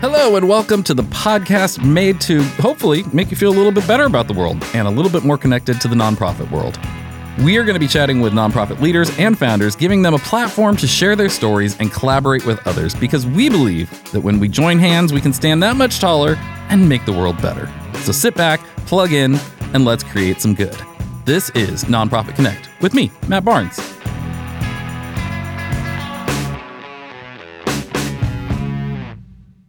Hello, and welcome to the podcast made to hopefully make you feel a little bit better about the world and a little bit more connected to the nonprofit world. We are going to be chatting with nonprofit leaders and founders, giving them a platform to share their stories and collaborate with others because we believe that when we join hands, we can stand that much taller and make the world better. So sit back, plug in, and let's create some good. This is Nonprofit Connect with me, Matt Barnes.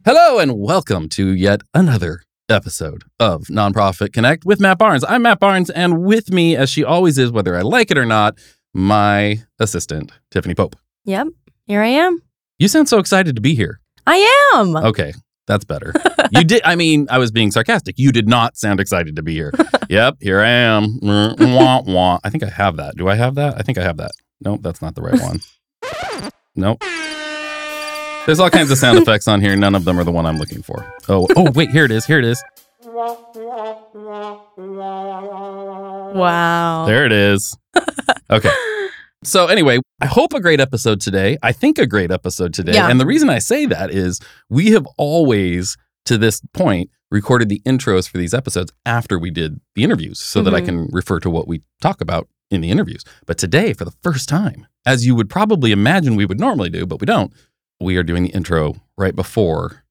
Hello, and welcome to yet another episode of Nonprofit Connect with Matt Barnes. I'm Matt Barnes, and with me, as she always is, whether I like it or not, my assistant, Tiffany Pope. Yep, here I am. You sound so excited to be here. I am. Okay, that's better. you did, I mean, I was being sarcastic. You did not sound excited to be here. yep, here I am. Mm, wah, wah. I think I have that. Do I have that? I think I have that. Nope, that's not the right one. Nope. There's all kinds of sound effects on here. None of them are the one I'm looking for. Oh, oh, wait, here it is. Here it is. Wow. There it is. Okay. So, anyway, I hope a great episode today. I think a great episode today. Yeah. And the reason I say that is we have always, to this point, recorded the intros for these episodes after we did the interviews so that I Mhm. can refer to what we talk about in the interviews. But today, for the first time, as you would probably imagine we would normally do, but we don't, we are doing the intro right before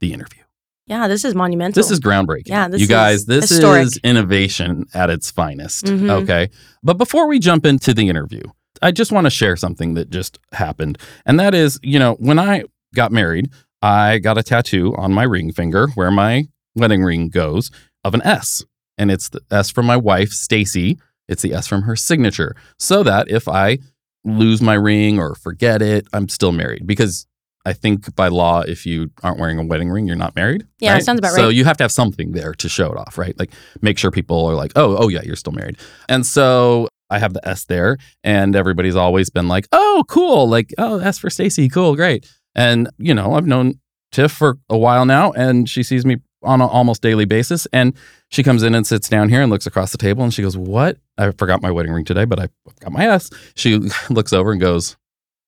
the interview. Yeah, this is monumental. This is groundbreaking. Yeah, this you guys, is this historic. is innovation at its finest. Mhm. Okay. But before we jump into the interview, I just want to share something that just happened. And that is, you know, when I got married, I got a tattoo on my ring finger where my wedding ring goes of an S. And it's the S from my wife, Stacy. It's the S from her signature. So that if I lose my ring or forget it, I'm still married. Because I think by law, if you aren't wearing a wedding ring, you're not married. Yeah, right? sounds about right. So you have to have something there to show it off, right? Like make sure people are like, oh, oh yeah, you're still married. And so I have the S there, and everybody's always been like, oh, cool, like oh, S for Stacy, cool, great. And you know, I've known Tiff for a while now, and she sees me on an almost daily basis, and she comes in and sits down here and looks across the table, and she goes, "What? I forgot my wedding ring today, but I got my S." She looks over and goes,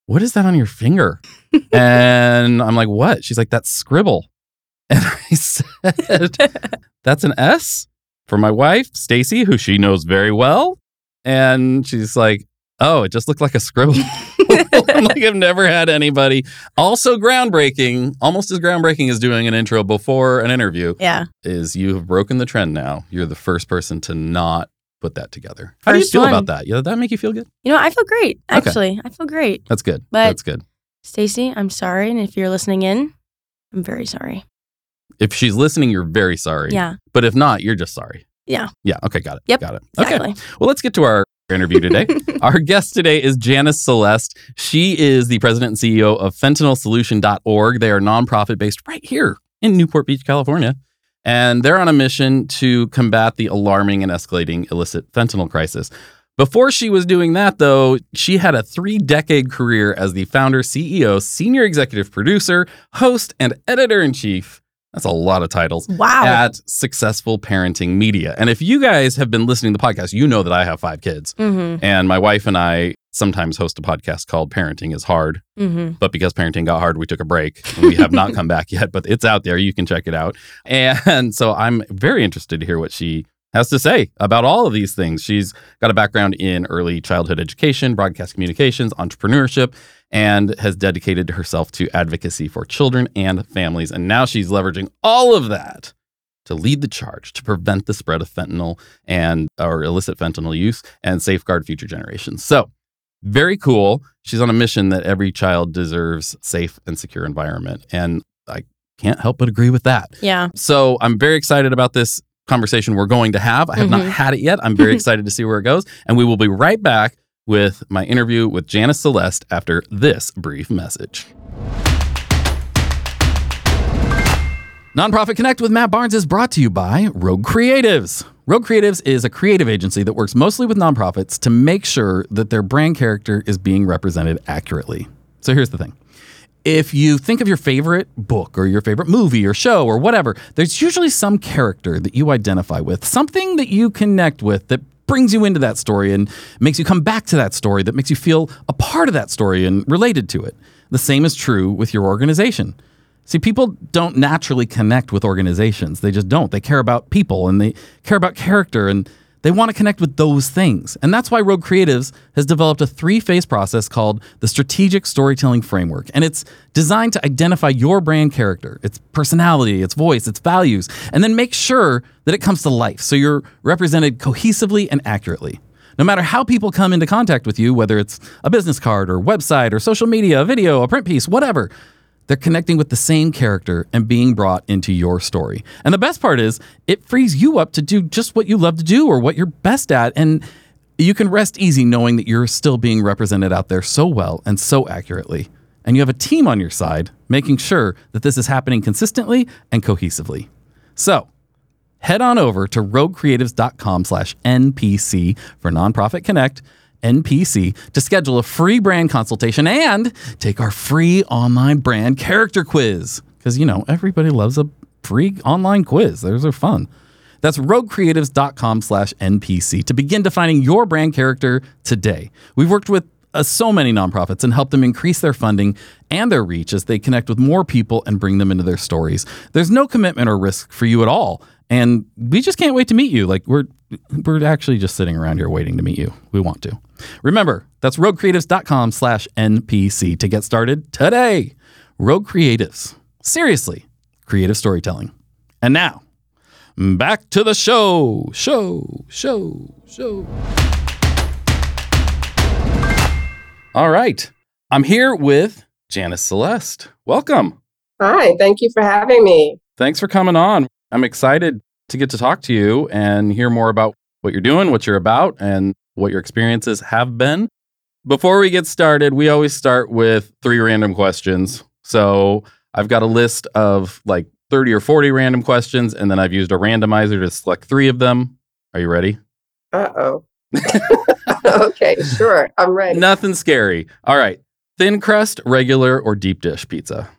"What is that on your finger?" and I'm like, "What?" She's like, "That's scribble." And I said, "That's an S for my wife, Stacy, who she knows very well." And she's like, "Oh, it just looked like a scribble." I'm like, I've never had anybody. Also groundbreaking, almost as groundbreaking as doing an intro before an interview, yeah. is you have broken the trend now. You're the first person to not put that together. How do you feel one. about that? Yeah, did that make you feel good? You know, I feel great. Okay. Actually, I feel great. That's good. But- That's good. Stacy, I'm sorry, and if you're listening in, I'm very sorry. If she's listening, you're very sorry. Yeah. But if not, you're just sorry. Yeah. Yeah. Okay. Got it. Yep, Got it. Okay. Well, let's get to our interview today. Our guest today is Janice Celeste. She is the president and CEO of fentanylsolution.org. They are nonprofit based right here in Newport Beach, California. And they're on a mission to combat the alarming and escalating illicit fentanyl crisis. Before she was doing that, though, she had a three decade career as the founder, CEO, senior executive producer, host, and editor in chief. That's a lot of titles wow. at Successful Parenting Media. And if you guys have been listening to the podcast, you know that I have five kids. mm-hmm. And my wife and I sometimes host a podcast called Parenting is Hard. Mm-hmm. But because parenting got hard, we took a break. We have not come back yet, but it's out there. You can check it out. And so I'm very interested to hear what she has to say about all of these things. She's got a background in early childhood education, broadcast communications, entrepreneurship, and has dedicated herself to advocacy for children and families. And now she's leveraging all of that to lead the charge to prevent the spread of fentanyl and or illicit fentanyl use and safeguard future generations. So, very cool. She's on a mission that every child deserves safe and secure environment. And I can't help but agree with that. Yeah. So I'm very excited about this conversation we're going to have. I have not Mhm. had it yet. I'm very excited to see where it goes. And we will be right back with my interview with Janice Celeste after this brief message. Nonprofit Connect with Matt Barnes is brought to you by Rogue Creatives. Rogue Creatives is a creative agency that works mostly with nonprofits to make sure that their brand character is being represented accurately. So here's the thing. If you think of your favorite book or your favorite movie or show or whatever, there's usually some character that you identify with, something that you connect with that brings you into that story and makes you come back to that story, that makes you feel a part of that story and related to it. The same is true with your organization. See, people don't naturally connect with organizations. They just don't. They care about people and they care about character and they want to connect with those things. And that's why Rogue Creatives has developed a three phase process called the Strategic Storytelling Framework. And it's designed to identify your brand character, its personality, its voice, its values, and then make sure that it comes to life so you're represented cohesively and accurately. No matter how people come into contact with you, whether it's a business card or website or social media, a video, a print piece, whatever, they're connecting with the same character and being brought into your story. And the best part is, it frees you up to do just what you love to do or what you're best at. And you can rest easy knowing that you're still being represented out there so well and so accurately. And you have a team on your side making sure that this is happening consistently and cohesively. So, head on over to roguecreatives.com slash NPC for Nonprofit Connect NPC to schedule a free brand consultation and take our free online brand character quiz. Because, you know, everybody loves a free online quiz. Those are fun. That's roguecreatives.com slash NPC to begin defining your brand character today. We've worked with uh, so many nonprofits and helped them increase their funding and their reach as they connect with more people and bring them into their stories. There's no commitment or risk for you at all. And we just can't wait to meet you. Like we're we're actually just sitting around here waiting to meet you. We want to. Remember, that's roguecreatives.com slash NPC to get started today. Rogue Creatives. Seriously, creative storytelling. And now, back to the show. Show, show, show. All right. I'm here with Janice Celeste. Welcome. Hi, thank you for having me. Thanks for coming on. I'm excited to get to talk to you and hear more about what you're doing, what you're about, and what your experiences have been. Before we get started, we always start with three random questions. So I've got a list of like 30 or 40 random questions, and then I've used a randomizer to select three of them. Are you ready? Uh oh. okay, sure. I'm ready. Nothing scary. All right. Thin crust, regular, or deep dish pizza?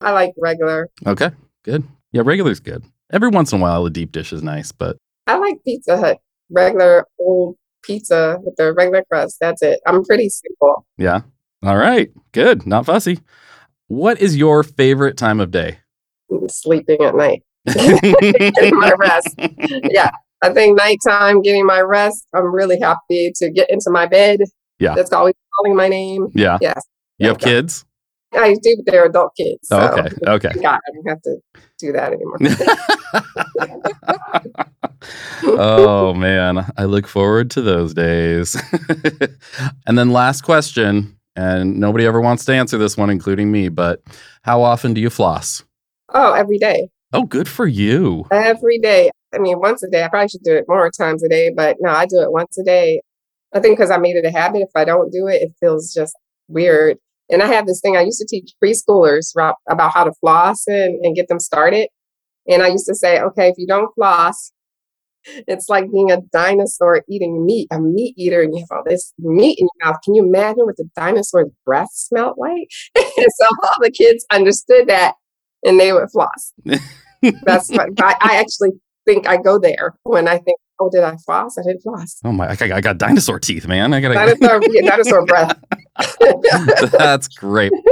I like regular. Okay, good. Yeah, regular's good. Every once in a while, a deep dish is nice, but I like Pizza Hut. Regular old pizza with the regular crust. That's it. I'm pretty simple. yeah. All right, good. Not fussy. What is your favorite time of day? Mm, sleeping at night. Getting my rest. Yeah. I think nighttime, getting my rest. I'm really happy to get into my bed. Yeah. That's always calling my name. Yeah. Yes. You have kids? I do, but they're adult kids. Oh, so Oh, okay. Okay. God, I don't have to do that anymore. oh man, I look forward to those days. and then last question, and nobody ever wants to answer this one, including me, but how often do you floss? oh, every day. Oh, good for you. Every day. I mean, once a day. I probably should do it more times a day, but no, I do it once a day. I think because I made it a habit. If I don't do it, it feels just weird. And I have this thing I used to teach preschoolers about how to floss and, and get them started. And I used to say, okay, if you don't floss, it's like being a dinosaur eating meat, a meat eater, and you have all this meat in your mouth. Can you imagine what the dinosaur's breath smelled like? and so all the kids understood that and they would floss. That's what I, I actually think I go there when I think, oh, did I floss? I didn't floss. Oh my, I got, I got dinosaur teeth, man. I got Dinosaur, yeah, dinosaur breath. That's great.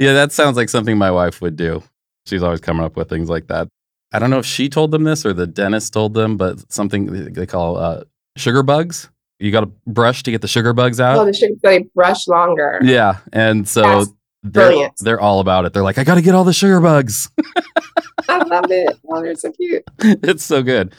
Yeah, that sounds like something my wife would do. She's always coming up with things like that. I don't know if she told them this or the dentist told them, but something they call uh, sugar bugs. You got to brush to get the sugar bugs out. oh, the sugar they brush longer. Yeah, and so That's they're brilliant. they're all about it. They're like, I got to get all the sugar bugs. I love it. Oh, they're so cute. it's so good.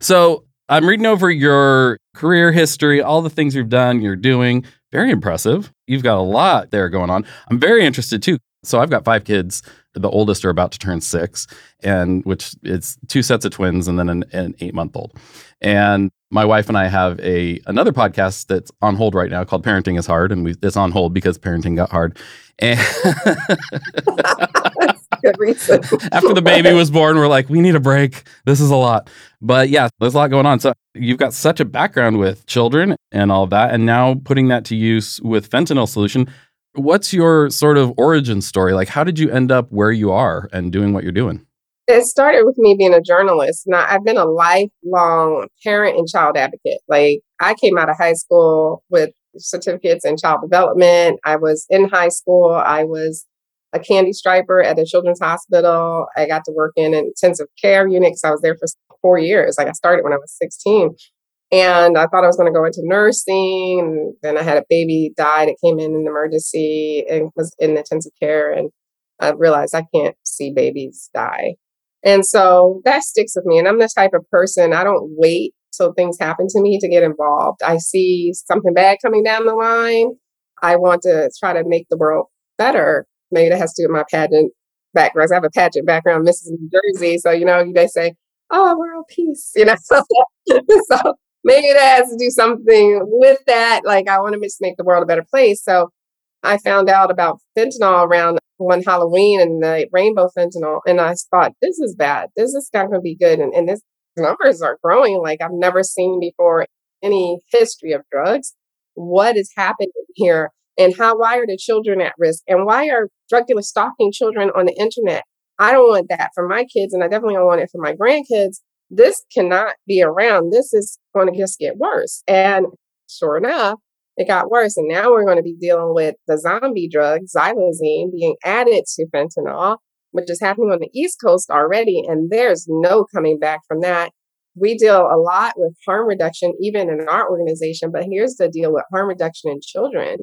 So I'm reading over your career history, all the things you've done, you're doing. Very impressive. You've got a lot there going on. I'm very interested too. So I've got five kids. The oldest are about to turn six, and which it's two sets of twins and then an, an eight month old. And my wife and I have a another podcast that's on hold right now called Parenting is Hard, and we, it's on hold because parenting got hard. And Good reason. after the baby was born, we're like, we need a break. This is a lot. But yeah, there's a lot going on. So you've got such a background with children and all of that, and now putting that to use with fentanyl solution. What's your sort of origin story? Like, how did you end up where you are and doing what you're doing? it started with me being a journalist. Now, I've been a lifelong parent and child advocate. Like, I came out of high school with certificates in child development. I was in high school. I was a candy striper at a children's hospital. I got to work in an intensive care unit because I was there for four years. Like I started when I was 16. And I thought I was going to go into nursing. Then I had a baby die that came in an emergency and was in intensive care. And I realized I can't see babies die. And so that sticks with me. And I'm the type of person, I don't wait till things happen to me to get involved. I see something bad coming down the line. I want to try to make the world better. Maybe that has to do with my pageant background. I have a pageant background, Mrs. New Jersey. So, you know, they say, oh, world peace, you know. so maybe that has to do something with that. Like, I want to make the world a better place. So I found out about fentanyl around one Halloween and the rainbow fentanyl. And I thought, this is bad. This is not going to be good. And, and this numbers are growing like I've never seen before any history of drugs. What is happening here? And how, why are the children at risk? And why are drug dealers stalking children on the internet? I don't want that for my kids, and I definitely don't want it for my grandkids. This cannot be around. This is going to just get worse. And sure enough, it got worse. And now we're going to be dealing with the zombie drug, xylazine, being added to fentanyl, which is happening on the East Coast already. And there's no coming back from that. We deal a lot with harm reduction, even in our organization. But here's the deal with harm reduction in children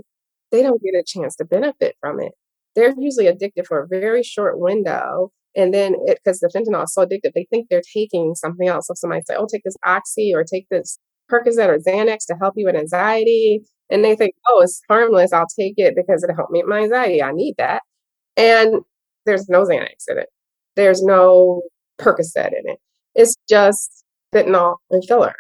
they don't get a chance to benefit from it. They're usually addicted for a very short window. And then, it, because the fentanyl is so addictive, they think they're taking something else. So somebody say, "Oh, take this oxy or take this Percocet or Xanax to help you with anxiety," and they think, "Oh, it's harmless. I'll take it because it'll help me with my anxiety. I need that." And there's no Xanax in it. There's no Percocet in it. It's just fentanyl and filler.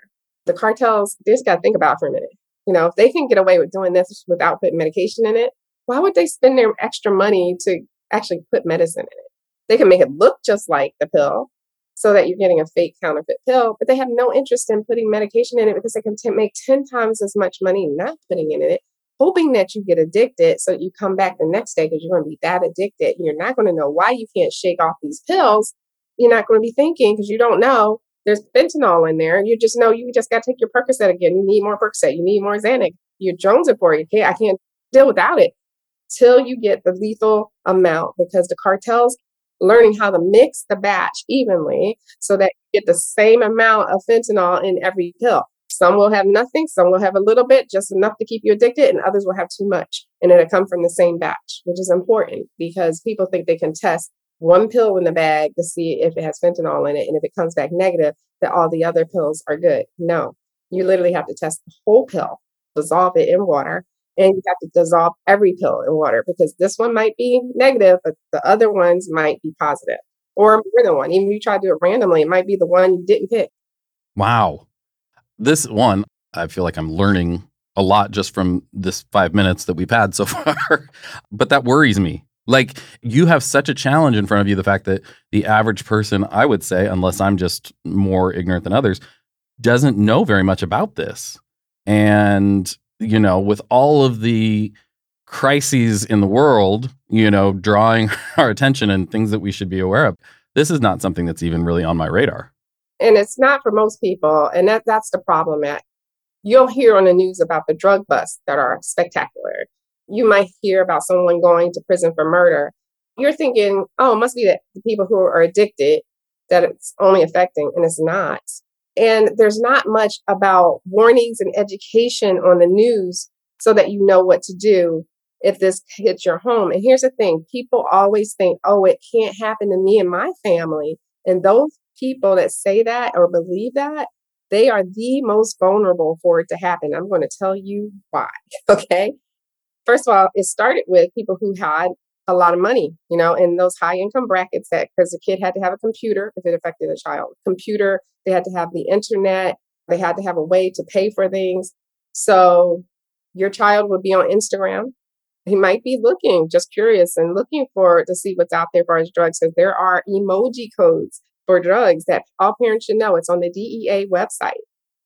The cartels, they just got to think about for a minute. You know, if they can get away with doing this without putting medication in it, why would they spend their extra money to actually put medicine in it? They can make it look just like the pill so that you're getting a fake counterfeit pill, but they have no interest in putting medication in it because they can t- make 10 times as much money not putting it in it, hoping that you get addicted so you come back the next day because you're going to be that addicted. And You're not going to know why you can't shake off these pills. You're not going to be thinking because you don't know there's fentanyl in there. You just know you just got to take your Percocet again. You need more Percocet. You need more Xanax. You're jonesing for it. Okay, I can't deal without it till you get the lethal amount because the cartels learning how to mix the batch evenly so that you get the same amount of fentanyl in every pill. Some will have nothing, some will have a little bit, just enough to keep you addicted, and others will have too much. And it'll come from the same batch, which is important because people think they can test one pill in the bag to see if it has fentanyl in it. And if it comes back negative, that all the other pills are good. No, you literally have to test the whole pill, dissolve it in water, and you have to dissolve every pill in water because this one might be negative, but the other ones might be positive or more than one. Even if you try to do it randomly, it might be the one you didn't pick. Wow. This one, I feel like I'm learning a lot just from this five minutes that we've had so far. but that worries me like you have such a challenge in front of you the fact that the average person, I would say, unless I'm just more ignorant than others, doesn't know very much about this. And, you know, with all of the crises in the world, you know, drawing our attention and things that we should be aware of, this is not something that's even really on my radar. And it's not for most people. And that, that's the problem. At you'll hear on the news about the drug busts that are spectacular you might hear about someone going to prison for murder. You're thinking, oh, it must be the people who are addicted that it's only affecting, and it's not. And there's not much about warnings and education on the news so that you know what to do if this hits your home. And here's the thing people always think, oh, it can't happen to me and my family. And those people that say that or believe that, they are the most vulnerable for it to happen. I'm going to tell you why. Okay first of all, it started with people who had a lot of money, you know, in those high income brackets that because the kid had to have a computer if it affected a child, computer, they had to have the internet, they had to have a way to pay for things. So your child would be on Instagram. He might be looking, just curious and looking for to see what's out there for his drugs. Because there are emoji codes for drugs that all parents should know. It's on the DEA website.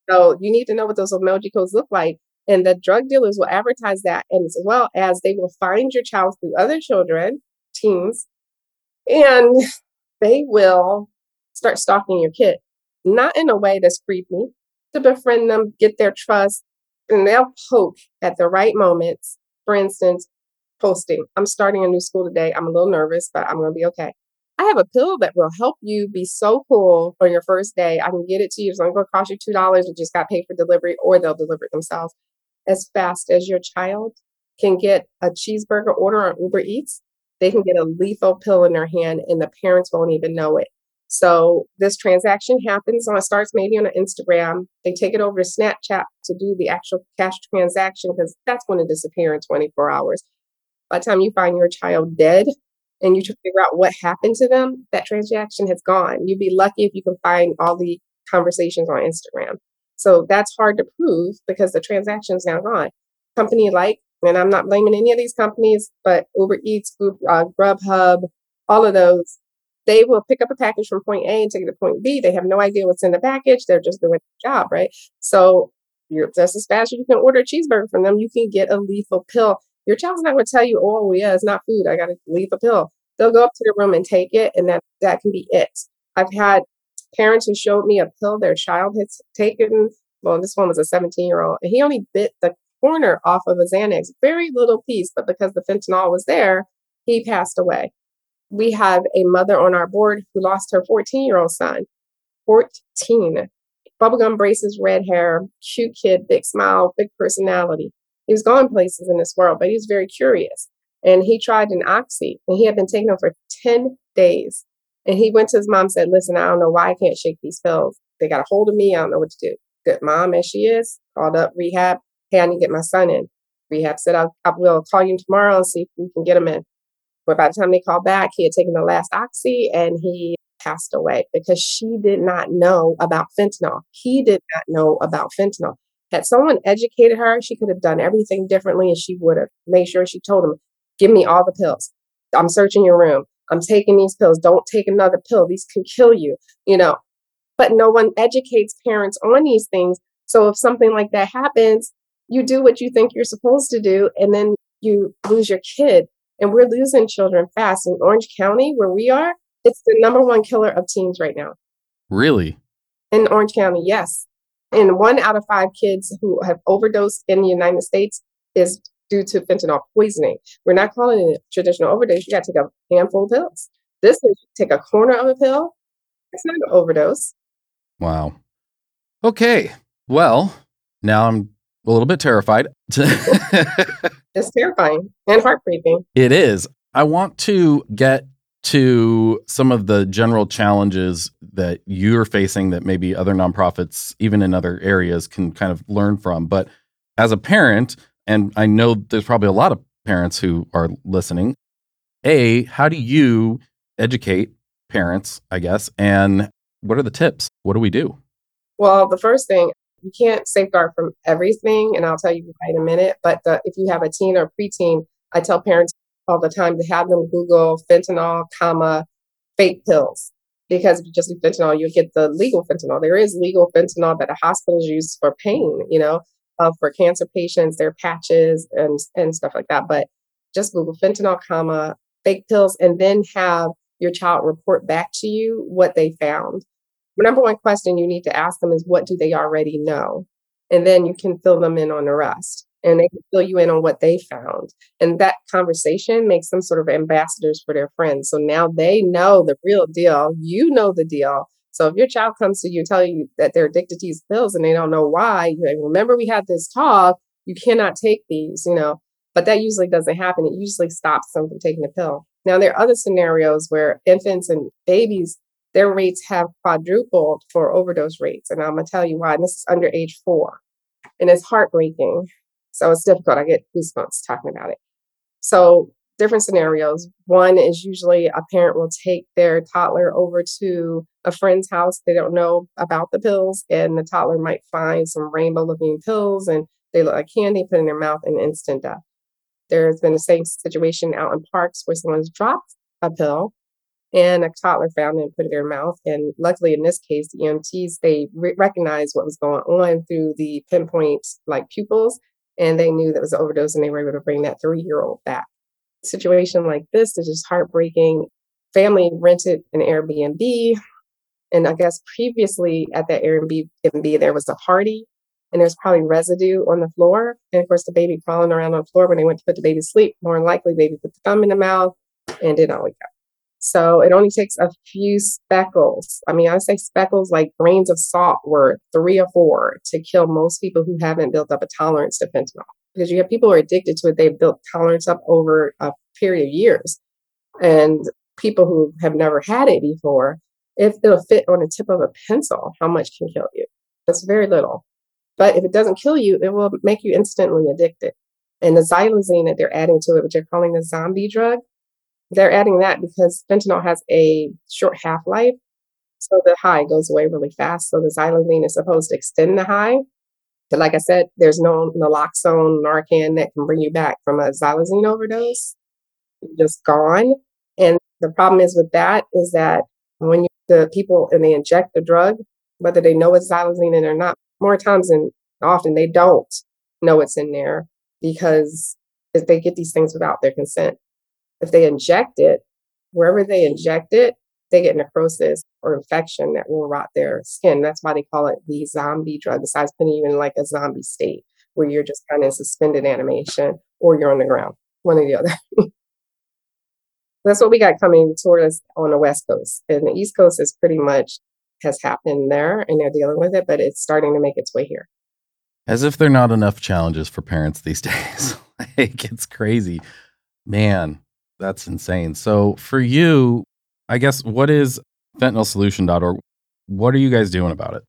So you need to know what those emoji codes look like and the drug dealers will advertise that, and as well as they will find your child through other children, teens, and they will start stalking your kid. Not in a way that's creepy, to befriend them, get their trust, and they'll poke at the right moments. For instance, posting. I'm starting a new school today. I'm a little nervous, but I'm going to be okay. I have a pill that will help you be so cool on your first day. I can get it to you. It's only going to cost you $2. You just got paid for delivery, or they'll deliver it themselves as fast as your child can get a cheeseburger order on Uber Eats. They can get a lethal pill in their hand, and the parents won't even know it. So this transaction happens on it starts maybe on Instagram. They take it over to Snapchat to do the actual cash transaction because that's going to disappear in 24 hours. By the time you find your child dead and you figure out what happened to them, that transaction has gone. You'd be lucky if you can find all the conversations on Instagram. So that's hard to prove because the transaction is now gone. Company like, and I'm not blaming any of these companies, but Uber Eats, uh, Grubhub, all of those, they will pick up a package from point A and take it to point B. They have no idea what's in the package. They're just doing the job, right? So you're just as fast as you can order a cheeseburger from them, you can get a lethal pill. Your child's not going to tell you, oh, yeah, it's not food. I got a lethal pill. They'll go up to the room and take it, and that, that can be it. I've had parents who showed me a pill their child had taken. Well, this one was a 17 year old, and he only bit the corner off of a Xanax, very little piece, but because the fentanyl was there, he passed away we have a mother on our board who lost her 14 year old son. 14. Bubblegum braces, red hair, cute kid, big smile, big personality. He was going places in this world, but he was very curious. And he tried an oxy, and he had been taking it for 10 days. And he went to his mom said, Listen, I don't know why I can't shake these pills. They got a hold of me. I don't know what to do. Good mom, as she is, called up rehab. Hey, I need to get my son in. Rehab said, I'll, I will call you tomorrow and see if we can get him in. But by the time they called back, he had taken the last oxy and he passed away because she did not know about fentanyl. He did not know about fentanyl. Had someone educated her, she could have done everything differently and she would have made sure she told him, Give me all the pills. I'm searching your room. I'm taking these pills. Don't take another pill. These can kill you, you know. But no one educates parents on these things. So if something like that happens, you do what you think you're supposed to do, and then you lose your kid. And we're losing children fast. In Orange County, where we are, it's the number one killer of teens right now. Really? In Orange County, yes. And one out of five kids who have overdosed in the United States is due to fentanyl poisoning. We're not calling it a traditional overdose. You got to take a handful of pills. This is take a corner of a pill. It's not an overdose. Wow. Okay. Well, now I'm a little bit terrified. it's terrifying and heartbreaking. It is. I want to get to some of the general challenges that you're facing that maybe other nonprofits, even in other areas, can kind of learn from. But as a parent, and I know there's probably a lot of parents who are listening, A, how do you educate parents, I guess? And what are the tips? What do we do? Well, the first thing you can't safeguard from everything, and I'll tell you why in a minute. But the, if you have a teen or preteen, I tell parents all the time to have them Google fentanyl, comma, fake pills. Because if you just do fentanyl, you'll get the legal fentanyl. There is legal fentanyl that hospitals use for pain, you know, uh, for cancer patients, their patches and, and stuff like that. But just Google fentanyl, comma, fake pills, and then have your child report back to you what they found number one question you need to ask them is what do they already know? And then you can fill them in on the rest and they can fill you in on what they found. And that conversation makes them sort of ambassadors for their friends. So now they know the real deal. You know the deal. So if your child comes to you and tell you that they're addicted to these pills and they don't know why, like, remember we had this talk, you cannot take these, you know. But that usually doesn't happen. It usually stops them from taking the pill. Now there are other scenarios where infants and babies their rates have quadrupled for overdose rates. And I'm going to tell you why. And this is under age four. And it's heartbreaking. So it's difficult. I get goosebumps talking about it. So, different scenarios. One is usually a parent will take their toddler over to a friend's house. They don't know about the pills, and the toddler might find some rainbow looking pills and they look like candy, put in their mouth, and instant death. There's been the same situation out in parks where someone's dropped a pill and a toddler found it and put it in their mouth. And luckily, in this case, the EMTs they re- recognized what was going on through the pinpoint like pupils, and they knew that was an overdose, and they were able to bring that three year old back. Situation like this is just heartbreaking. Family rented an Airbnb, and I guess previously at that Airbnb there was a party, and there's probably residue on the floor. And of course, the baby crawling around on the floor when they went to put the baby to sleep, more than likely, baby put the thumb in the mouth and did not wake up. So it only takes a few speckles. I mean, I say speckles like grains of salt were three or four to kill most people who haven't built up a tolerance to fentanyl. Because you have people who are addicted to it, they've built tolerance up over a period of years. And people who have never had it before, if it'll fit on the tip of a pencil, how much can kill you? That's very little. But if it doesn't kill you, it will make you instantly addicted. And the xylazine that they're adding to it, which they're calling the zombie drug, they're adding that because fentanyl has a short half life. So the high goes away really fast. So the xylazine is supposed to extend the high. Like I said, there's no naloxone, Narcan that can bring you back from a xylazine overdose. just gone. And the problem is with that is that when you, the people and they inject the drug, whether they know it's xylazine in or not, more times than often they don't know it's in there because they get these things without their consent. If they inject it, wherever they inject it, they get necrosis or infection that will rot their skin. That's why they call it the zombie drug, besides putting you in like a zombie state where you're just kind of suspended animation or you're on the ground, one or the other. That's what we got coming toward us on the West Coast. And the East Coast is pretty much has happened there and they're dealing with it, but it's starting to make its way here. As if there are not enough challenges for parents these days. like it's crazy. Man, that's insane. So for you, I guess what is fentanylsolution.org? What are you guys doing about it?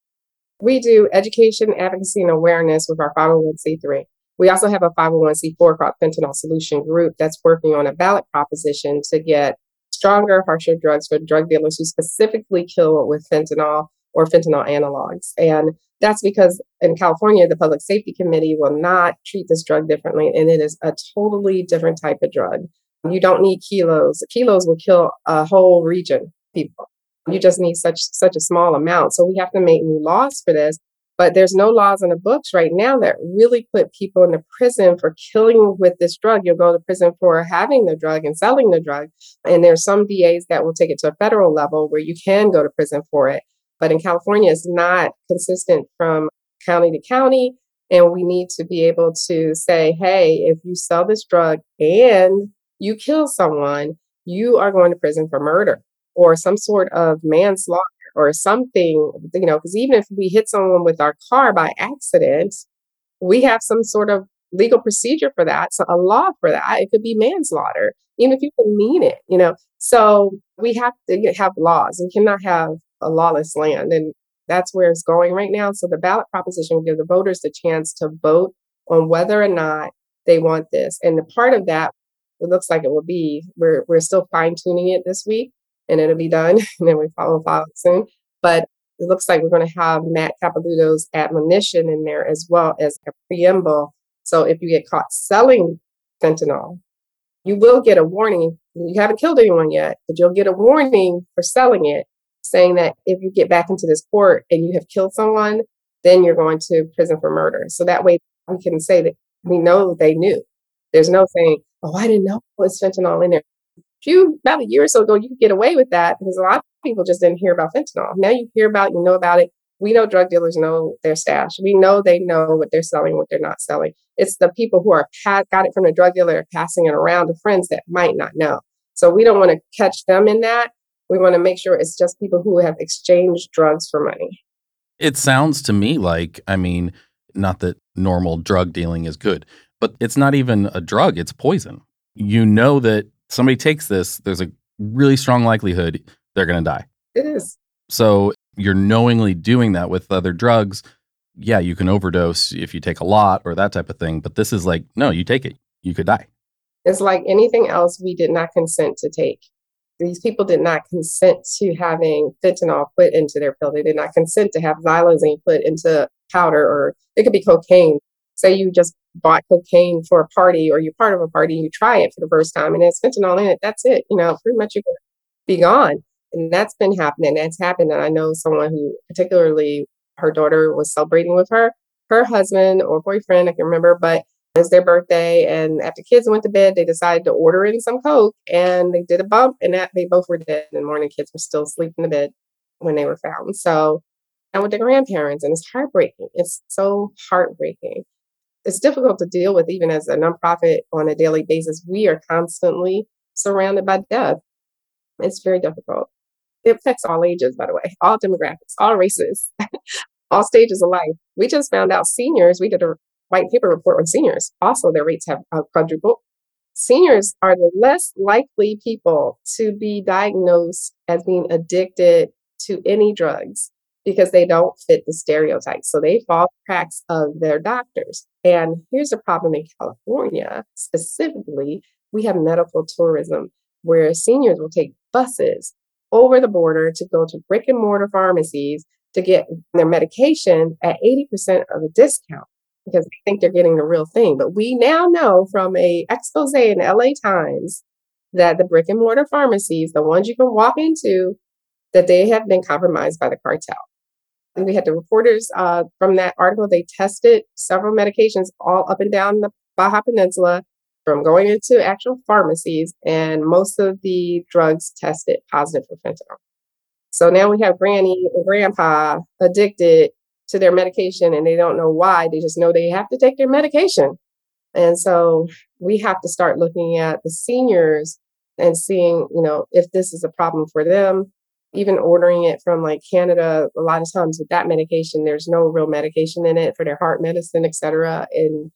We do education, advocacy, and awareness with our 501c3. We also have a 501c4 called Fentanyl Solution Group that's working on a ballot proposition to get stronger, harsher drugs for drug dealers who specifically kill with fentanyl or fentanyl analogs. And that's because in California, the Public Safety Committee will not treat this drug differently, and it is a totally different type of drug. You don't need kilos. Kilos will kill a whole region people. You just need such such a small amount. So we have to make new laws for this. But there's no laws in the books right now that really put people in the prison for killing with this drug. You'll go to prison for having the drug and selling the drug. And there's some DAs that will take it to a federal level where you can go to prison for it. But in California, it's not consistent from county to county. And we need to be able to say, hey, if you sell this drug and you kill someone, you are going to prison for murder or some sort of manslaughter or something, you know, because even if we hit someone with our car by accident, we have some sort of legal procedure for that. So a law for that. It could be manslaughter, even if you mean it, you know. So we have to have laws. We cannot have a lawless land. And that's where it's going right now. So the ballot proposition will give the voters the chance to vote on whether or not they want this. And the part of that, it looks like it will be, we're, we're still fine tuning it this week and it'll be done. and then we follow file soon. But it looks like we're going to have Matt Capelouto's admonition in there as well as a preamble. So if you get caught selling fentanyl, you will get a warning. You haven't killed anyone yet, but you'll get a warning for selling it, saying that if you get back into this court and you have killed someone, then you're going to prison for murder. So that way we can say that we know they knew. There's no saying, oh, I didn't know it was fentanyl in there few about a year or so ago, you could get away with that because a lot of people just didn't hear about fentanyl. Now you hear about, you know about it. We know drug dealers know their stash. We know they know what they're selling, what they're not selling. It's the people who are got it from the drug dealer passing it around to friends that might not know. So we don't want to catch them in that. We want to make sure it's just people who have exchanged drugs for money. It sounds to me like, I mean, not that normal drug dealing is good, but it's not even a drug, it's poison. You know that somebody takes this, there's a really strong likelihood they're going to die. It is. So you're knowingly doing that with other drugs. Yeah, you can overdose if you take a lot or that type of thing. But this is like, no, you take it, you could die. It's like anything else we did not consent to take. These people did not consent to having fentanyl put into their pill. They did not consent to have xylazine put into powder, or it could be cocaine. Say you just bought cocaine for a party or you're part of a party, and you try it for the first time and it's fentanyl in it, that's it. You know, pretty much you're going to be gone. And that's been happening. That's happened. And I know someone who, particularly her daughter was celebrating with her, her husband or boyfriend, I can remember, but it was their birthday. And after kids went to bed, they decided to order in some Coke and they did a bump and that they both were dead. And the morning kids were still asleep in the bed when they were found. So and with the grandparents, and it's heartbreaking. It's so heartbreaking. It's difficult to deal with even as a nonprofit on a daily basis. We are constantly surrounded by death. It's very difficult. It affects all ages, by the way, all demographics, all races, all stages of life. We just found out seniors, we did a white paper report on seniors. Also, their rates have uh, quadrupled. Seniors are the less likely people to be diagnosed as being addicted to any drugs because they don't fit the stereotypes. So they fall cracks of their doctors. And here's the problem in California specifically we have medical tourism where seniors will take buses over the border to go to brick and mortar pharmacies to get their medication at 80% of a discount because they think they're getting the real thing. But we now know from a expose in LA Times that the brick and mortar pharmacies, the ones you can walk into, that they have been compromised by the cartel. And we had the reporters uh, from that article. They tested several medications all up and down the Baja Peninsula from going into actual pharmacies, and most of the drugs tested positive for fentanyl. So now we have granny and grandpa addicted to their medication and they don't know why. They just know they have to take their medication. And so we have to start looking at the seniors and seeing, you know, if this is a problem for them. Even ordering it from like Canada, a lot of times with that medication, there's no real medication in it for their heart medicine, et cetera. And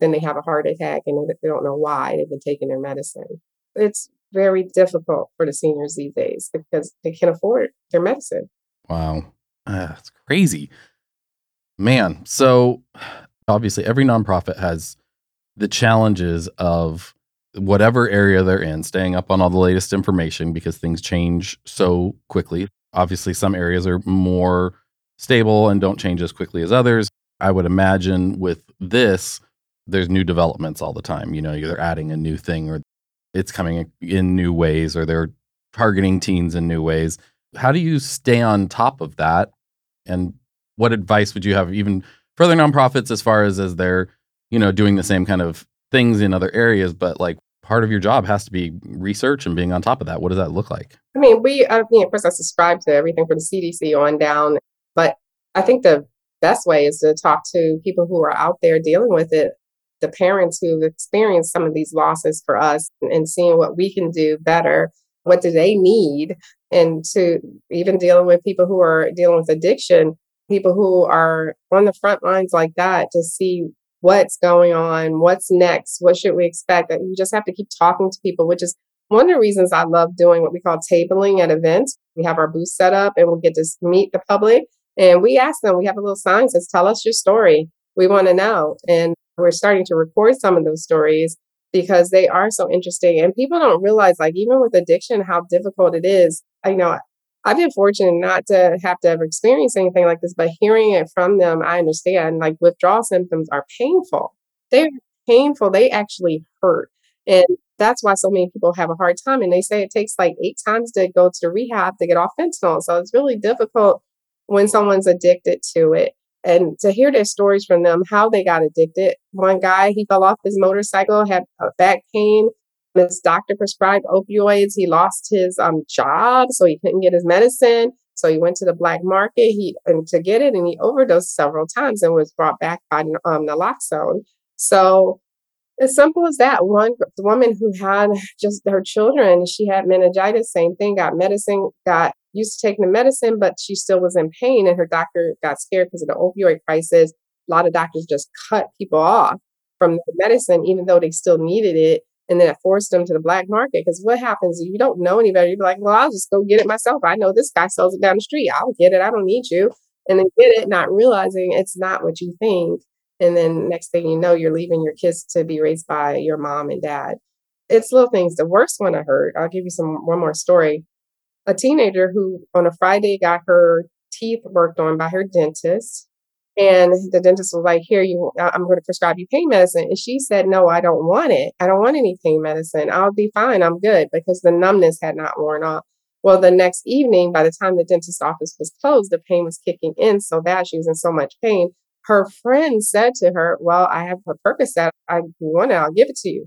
then they have a heart attack and they don't know why they've been taking their medicine. It's very difficult for the seniors these days because they can't afford their medicine. Wow. Uh, that's crazy. Man, so obviously every nonprofit has the challenges of whatever area they're in, staying up on all the latest information because things change so quickly. Obviously, some areas are more stable and don't change as quickly as others. I would imagine with this, there's new developments all the time. You know, they're adding a new thing or it's coming in new ways or they're targeting teens in new ways. How do you stay on top of that and what advice would you have even for other nonprofits as far as as they're you know doing the same kind of things in other areas but like part of your job has to be research and being on top of that. What does that look like? I mean we i mean of course i subscribe to everything from the cdc on down but i think the best way is to talk to people who are out there dealing with it the parents who've experienced some of these losses for us and, and seeing what we can do better. What do they need? And to even dealing with people who are dealing with addiction people who are on the front lines like that to see what's going on, what's next, what should we expect. That you just have to keep talking to people, which is one of the reasons I love doing what we call tabling at events. We have our booth set up and we get to meet the public and we ask them, we have a little sign that says, tell us your story. We want to know. And we're starting to record some of those stories because they are so interesting. And people don't realize, like, even with addiction, how difficult it is. You know, I've been fortunate not to have to ever experience anything like this, but hearing it from them, I understand like withdrawal symptoms are painful. They're painful. They actually hurt. And that's why so many people have a hard time. And they say it takes like eight times to go to rehab to get off fentanyl. So it's really difficult when someone's addicted to it. And to hear their stories from them, how they got addicted. One guy, he fell off his motorcycle, had back pain, his doctor prescribed opioids. He lost his um, job, so he couldn't get his medicine. So he went to the black market he and to get it, and he overdosed several times and was brought back by um, naloxone. So as simple as that. One woman who had just her children, she had meningitis, same thing, got medicine, got used to taking the medicine, but she still was in pain, and her doctor got scared because of the opioid crisis. A lot of doctors just cut people off from the medicine, even though they still needed it and then it forced them to the black market. Because what happens if you don't know anybody? You're like, well, I'll just go get it myself. I know this guy sells it down the street. I'll get it. I don't need you. And then get it, not realizing it's not what you think. And then next thing you know, you're leaving your kids to be raised by your mom and dad. It's little things. The worst one I heard, I'll give you some one more story. A teenager who on a Friday got her teeth worked on by her dentist and the dentist was like, Here, you, I'm going to prescribe you pain medicine. And she said, No, I don't want it. I don't want any pain medicine. I'll be fine. I'm good because the numbness had not worn off. Well, the next evening, by the time the dentist office was closed, the pain was kicking in so bad. She was in so much pain. Her friend said to her, Well, I have a Percocet. I you want it, I'll give it to you.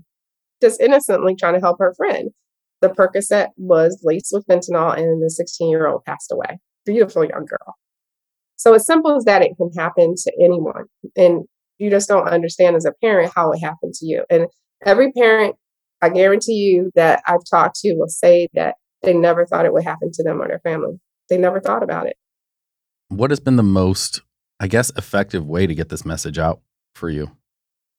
Just innocently trying to help her friend. The Percocet was laced with fentanyl, and the 16 year old passed away. Beautiful young girl. So as simple as that, it can happen to anyone. And you just don't understand as a parent how it happened to you. And every parent, I guarantee you that I've talked to will say that they never thought it would happen to them or their family. They never thought about it. What has been the most, I guess, effective way to get this message out for you?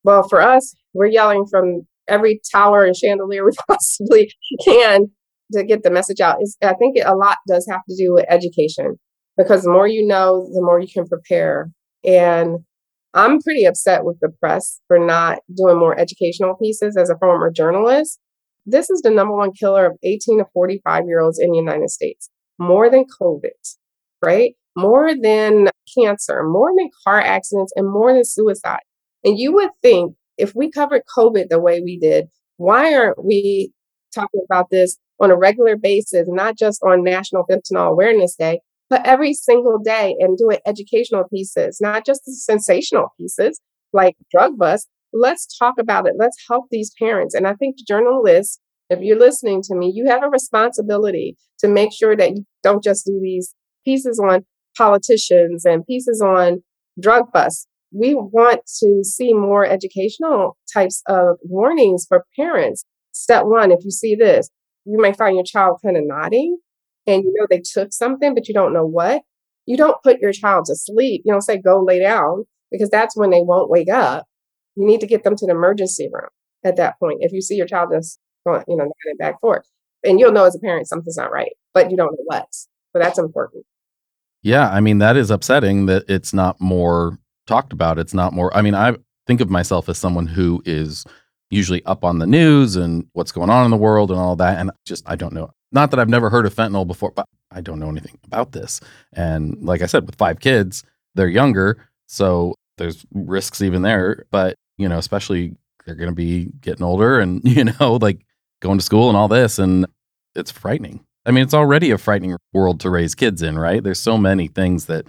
Well, for us, we're yelling from every tower and chandelier we possibly can to get the message out. Is I think it, a lot does have to do with education because the more you know, the more you can prepare. And I'm pretty upset with the press for not doing more educational pieces as a former journalist. This is the number one killer of 18 to 45 year olds in the United States, more than COVID, right? More than cancer, more than car accidents, and more than suicide. And you would think if we covered COVID the way we did, why aren't we talking about this on a regular basis, not just on National Fentanyl Awareness Day, but every single day and doing educational pieces, not just the sensational pieces like drug bust. Let's talk about it. Let's help these parents. And I think journalists, if you're listening to me, you have a responsibility to make sure that you don't just do these pieces on politicians and pieces on drug busts. We want to see more educational types of warnings for parents. Step one, if you see this, you may find your child kind of nodding and you know they took something, but you don't know what, you don't put your child to sleep. You don't say, go lay down, because that's when they won't wake up. You need to get them to the emergency room at that point. If you see your child just going, you know, nodding back forth, and you'll know as a parent something's not right, but you don't know what. So that's important. Yeah. I mean, that is upsetting that it's not more talked about. It's not more, I mean, I think of myself as someone who is usually up on the news and what's going on in the world and all that. And just, I don't know not that I've never heard of fentanyl before, but I don't know anything about this. And like I said, with five kids, they're younger. So there's risks even there. But, you know, especially they're going to be getting older and, you know, like going to school and all this. And it's frightening. I mean, it's already a frightening world to raise kids in, right? There's so many things that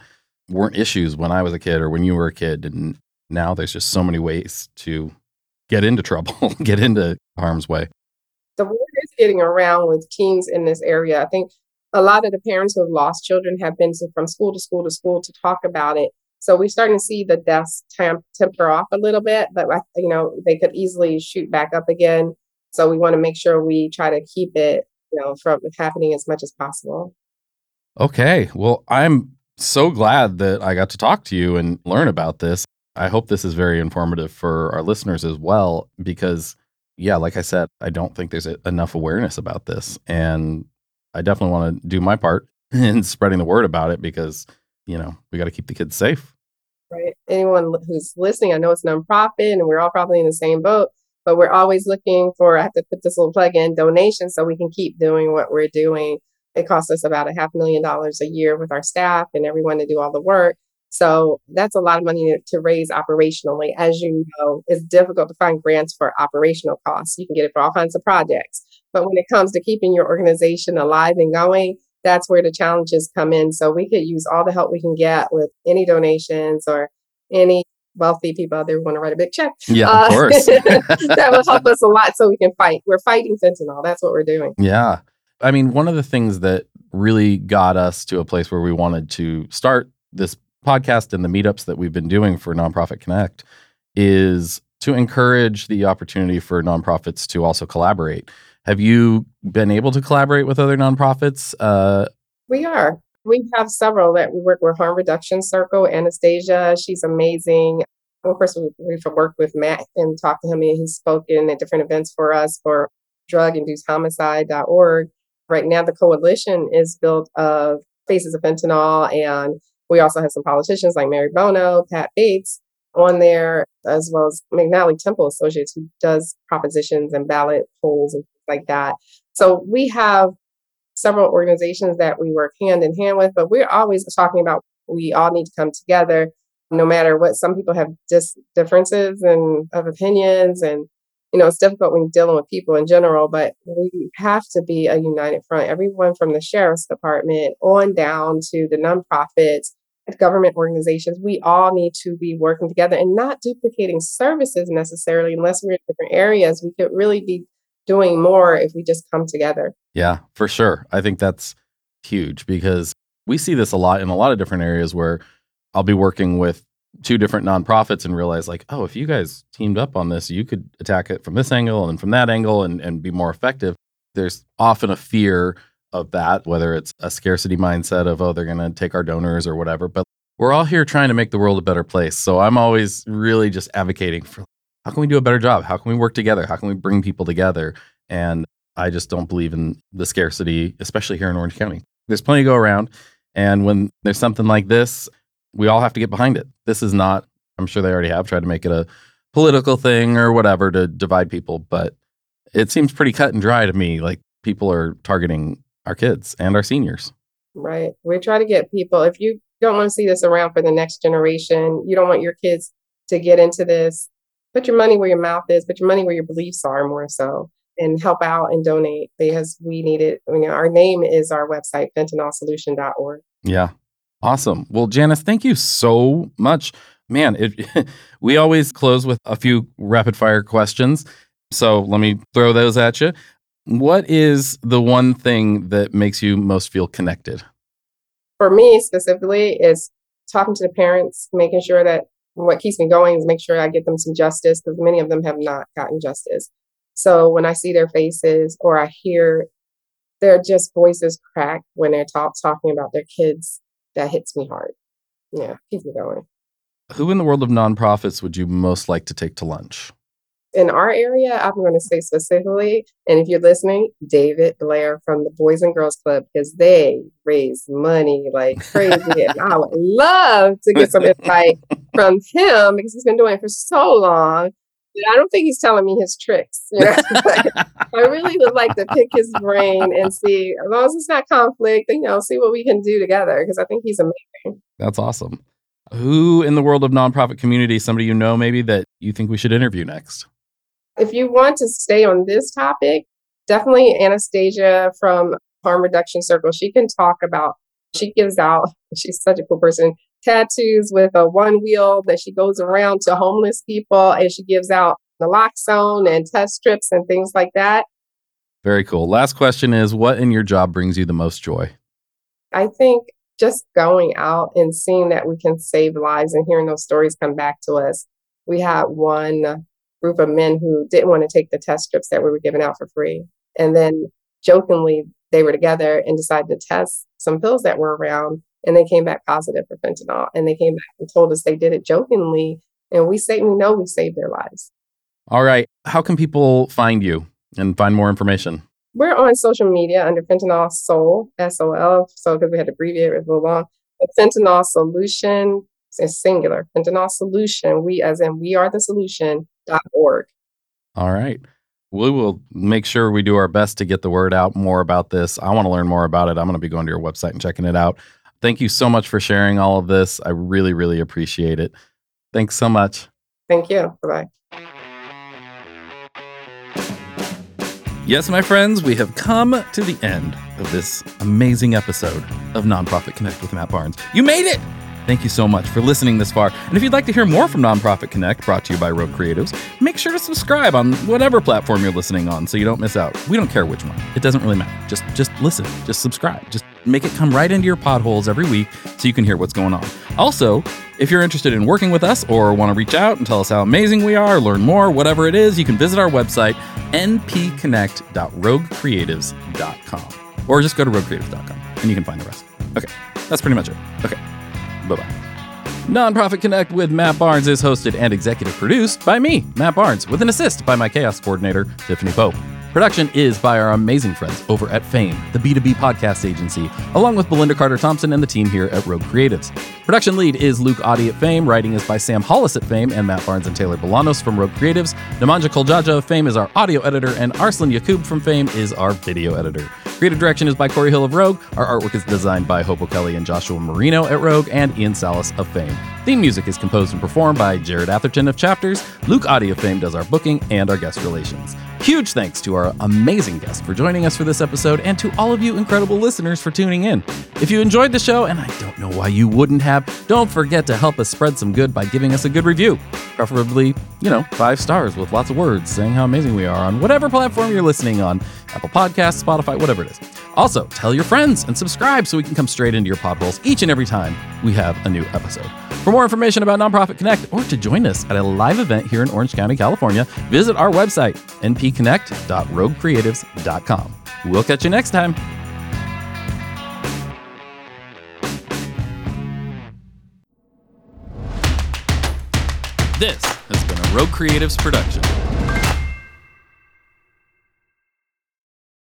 weren't issues when I was a kid or when you were a kid. And now there's just so many ways to get into trouble, get into harm's way the word getting around with teens in this area. I think a lot of the parents who have lost children have been to, from school to school to school to talk about it. So we're starting to see the deaths temp- temper off a little bit, but you know they could easily shoot back up again. So we want to make sure we try to keep it, you know, from happening as much as possible. Okay, well, I'm so glad that I got to talk to you and learn about this. I hope this is very informative for our listeners as well, because yeah, like I said, I don't think there's a, enough awareness about this. And I definitely want to do my part in spreading the word about it because, you know, we got to keep the kids safe. Right. Anyone who's listening, I know it's nonprofit and we're all probably in the same boat, but we're always looking for, I have to put this little plug in donations so we can keep doing what we're doing. It costs us about a half million dollars a year with our staff and everyone to do all the work. So that's a lot of money to raise operationally. As you know, it's difficult to find grants for operational costs. You can get it for all kinds of projects. But when it comes to keeping your organization alive and going, that's where the challenges come in. So we could use all the help we can get with any donations or any wealthy people out there who want to write a big check. Yeah, uh, of course. that will help us a lot so we can fight. We're fighting fentanyl. That's what we're doing. Yeah. I mean, one of the things that really got us to a place where we wanted to start this podcast and the meetups that we've been doing for Nonprofit Connect is to encourage the opportunity for nonprofits to also collaborate. Have you been able to collaborate with other nonprofits? Uh, we are. We have several that we work with Harm Reduction Circle, Anastasia. She's amazing. Of course, we've worked with Matt and talked to him, and he's spoken at different events for us for druginducedhomicide.org. Right now, the coalition is built of Faces of Fentanyl and we also had some politicians like Mary Bono, Pat Bates on there, as well as McNally Temple Associates, who does propositions and ballot polls and things like that. So we have several organizations that we work hand in hand with, but we're always talking about we all need to come together, no matter what. Some people have dis- differences and of opinions, and you know it's difficult when you're dealing with people in general. But we have to be a united front. Everyone from the sheriff's department on down to the nonprofits government organizations, we all need to be working together and not duplicating services necessarily unless we're in different areas. We could really be doing more if we just come together. Yeah, for sure. I think that's huge because we see this a lot in a lot of different areas where I'll be working with two different nonprofits and realize like, oh, if you guys teamed up on this, you could attack it from this angle and from that angle and, and be more effective. There's often a fear of that, whether it's a scarcity mindset of, oh, they're going to take our donors or whatever. But we're all here trying to make the world a better place. So I'm always really just advocating for how can we do a better job? How can we work together? How can we bring people together? And I just don't believe in the scarcity, especially here in Orange County. There's plenty to go around. And when there's something like this, we all have to get behind it. This is not, I'm sure they already have tried to make it a political thing or whatever to divide people, but it seems pretty cut and dry to me. Like people are targeting our kids and our seniors. Right. We try to get people, if you don't want to see this around for the next generation, you don't want your kids to get into this, put your money where your mouth is, put your money where your beliefs are more so, and help out and donate because we need it. I mean, our name is our website, fentanylsolution.org. Yeah. Awesome. Well, Janice, thank you so much. Man, it, we always close with a few rapid fire questions. So let me throw those at you. What is the one thing that makes you most feel connected? For me specifically, is talking to the parents, making sure that what keeps me going is make sure I get them some justice because many of them have not gotten justice. So when I see their faces or I hear their just voices crack when they're talk, talking about their kids, that hits me hard. Yeah, keeps me going. Who in the world of nonprofits would you most like to take to lunch? In our area, I'm going to say specifically, and if you're listening, David Blair from the Boys and Girls Club, because they raise money like crazy. and I would love to get some insight from him because he's been doing it for so long. I don't think he's telling me his tricks. You know? I really would like to pick his brain and see, as long as it's not conflict, you know, see what we can do together because I think he's amazing. That's awesome. Who in the world of nonprofit community, somebody you know maybe that you think we should interview next? If you want to stay on this topic, definitely Anastasia from Harm Reduction Circle. She can talk about, she gives out, she's such a cool person, tattoos with a one wheel that she goes around to homeless people and she gives out naloxone and test strips and things like that. Very cool. Last question is what in your job brings you the most joy? I think just going out and seeing that we can save lives and hearing those stories come back to us. We had one group of men who didn't want to take the test strips that we were giving out for free. And then jokingly, they were together and decided to test some pills that were around and they came back positive for fentanyl. And they came back and told us they did it jokingly. And we say we know we saved their lives. All right. How can people find you and find more information? We're on social media under Fentanyl Sol, S O L. So because we had to abbreviate it a little long. But Fentanyl Solution is singular. Fentanyl Solution, we as in we are the solution org. All right. We will make sure we do our best to get the word out more about this. I want to learn more about it. I'm going to be going to your website and checking it out. Thank you so much for sharing all of this. I really, really appreciate it. Thanks so much. Thank you. Bye bye. Yes, my friends, we have come to the end of this amazing episode of Nonprofit Connect with Matt Barnes. You made it! Thank you so much for listening this far. And if you'd like to hear more from Nonprofit Connect, brought to you by Rogue Creatives, make sure to subscribe on whatever platform you're listening on so you don't miss out. We don't care which one. It doesn't really matter. Just just listen. Just subscribe. Just make it come right into your potholes every week so you can hear what's going on. Also, if you're interested in working with us or want to reach out and tell us how amazing we are, learn more, whatever it is, you can visit our website, npconnect.roguecreatives.com. Or just go to roguecreatives.com and you can find the rest. Okay, that's pretty much it. Okay. Bye bye. Nonprofit Connect with Matt Barnes is hosted and executive produced by me, Matt Barnes, with an assist by my chaos coordinator, Tiffany Pope. Production is by our amazing friends over at Fame, the B2B podcast agency, along with Belinda Carter Thompson and the team here at Rogue Creatives. Production lead is Luke Audi at Fame, writing is by Sam Hollis at Fame and Matt Barnes and Taylor Bolanos from Rogue Creatives. Nemanja Koljaja of Fame is our audio editor, and Arslan Yakub from Fame is our video editor. Creative direction is by Corey Hill of Rogue. Our artwork is designed by Hopo Kelly and Joshua Marino at Rogue, and Ian Salas of Fame. Theme music is composed and performed by Jared Atherton of Chapters. Luke Audi of Fame does our booking and our guest relations. Huge thanks to our amazing guest for joining us for this episode and to all of you incredible listeners for tuning in. If you enjoyed the show, and I don't know why you wouldn't have, don't forget to help us spread some good by giving us a good review. Preferably, you know, five stars with lots of words saying how amazing we are on whatever platform you're listening on Apple Podcasts, Spotify, whatever it is. Also, tell your friends and subscribe so we can come straight into your potholes each and every time we have a new episode. For more information about Nonprofit Connect or to join us at a live event here in Orange County, California, visit our website, np gconnect.roguecreatives.com. We'll catch you next time. This has been a Rogue Creatives production.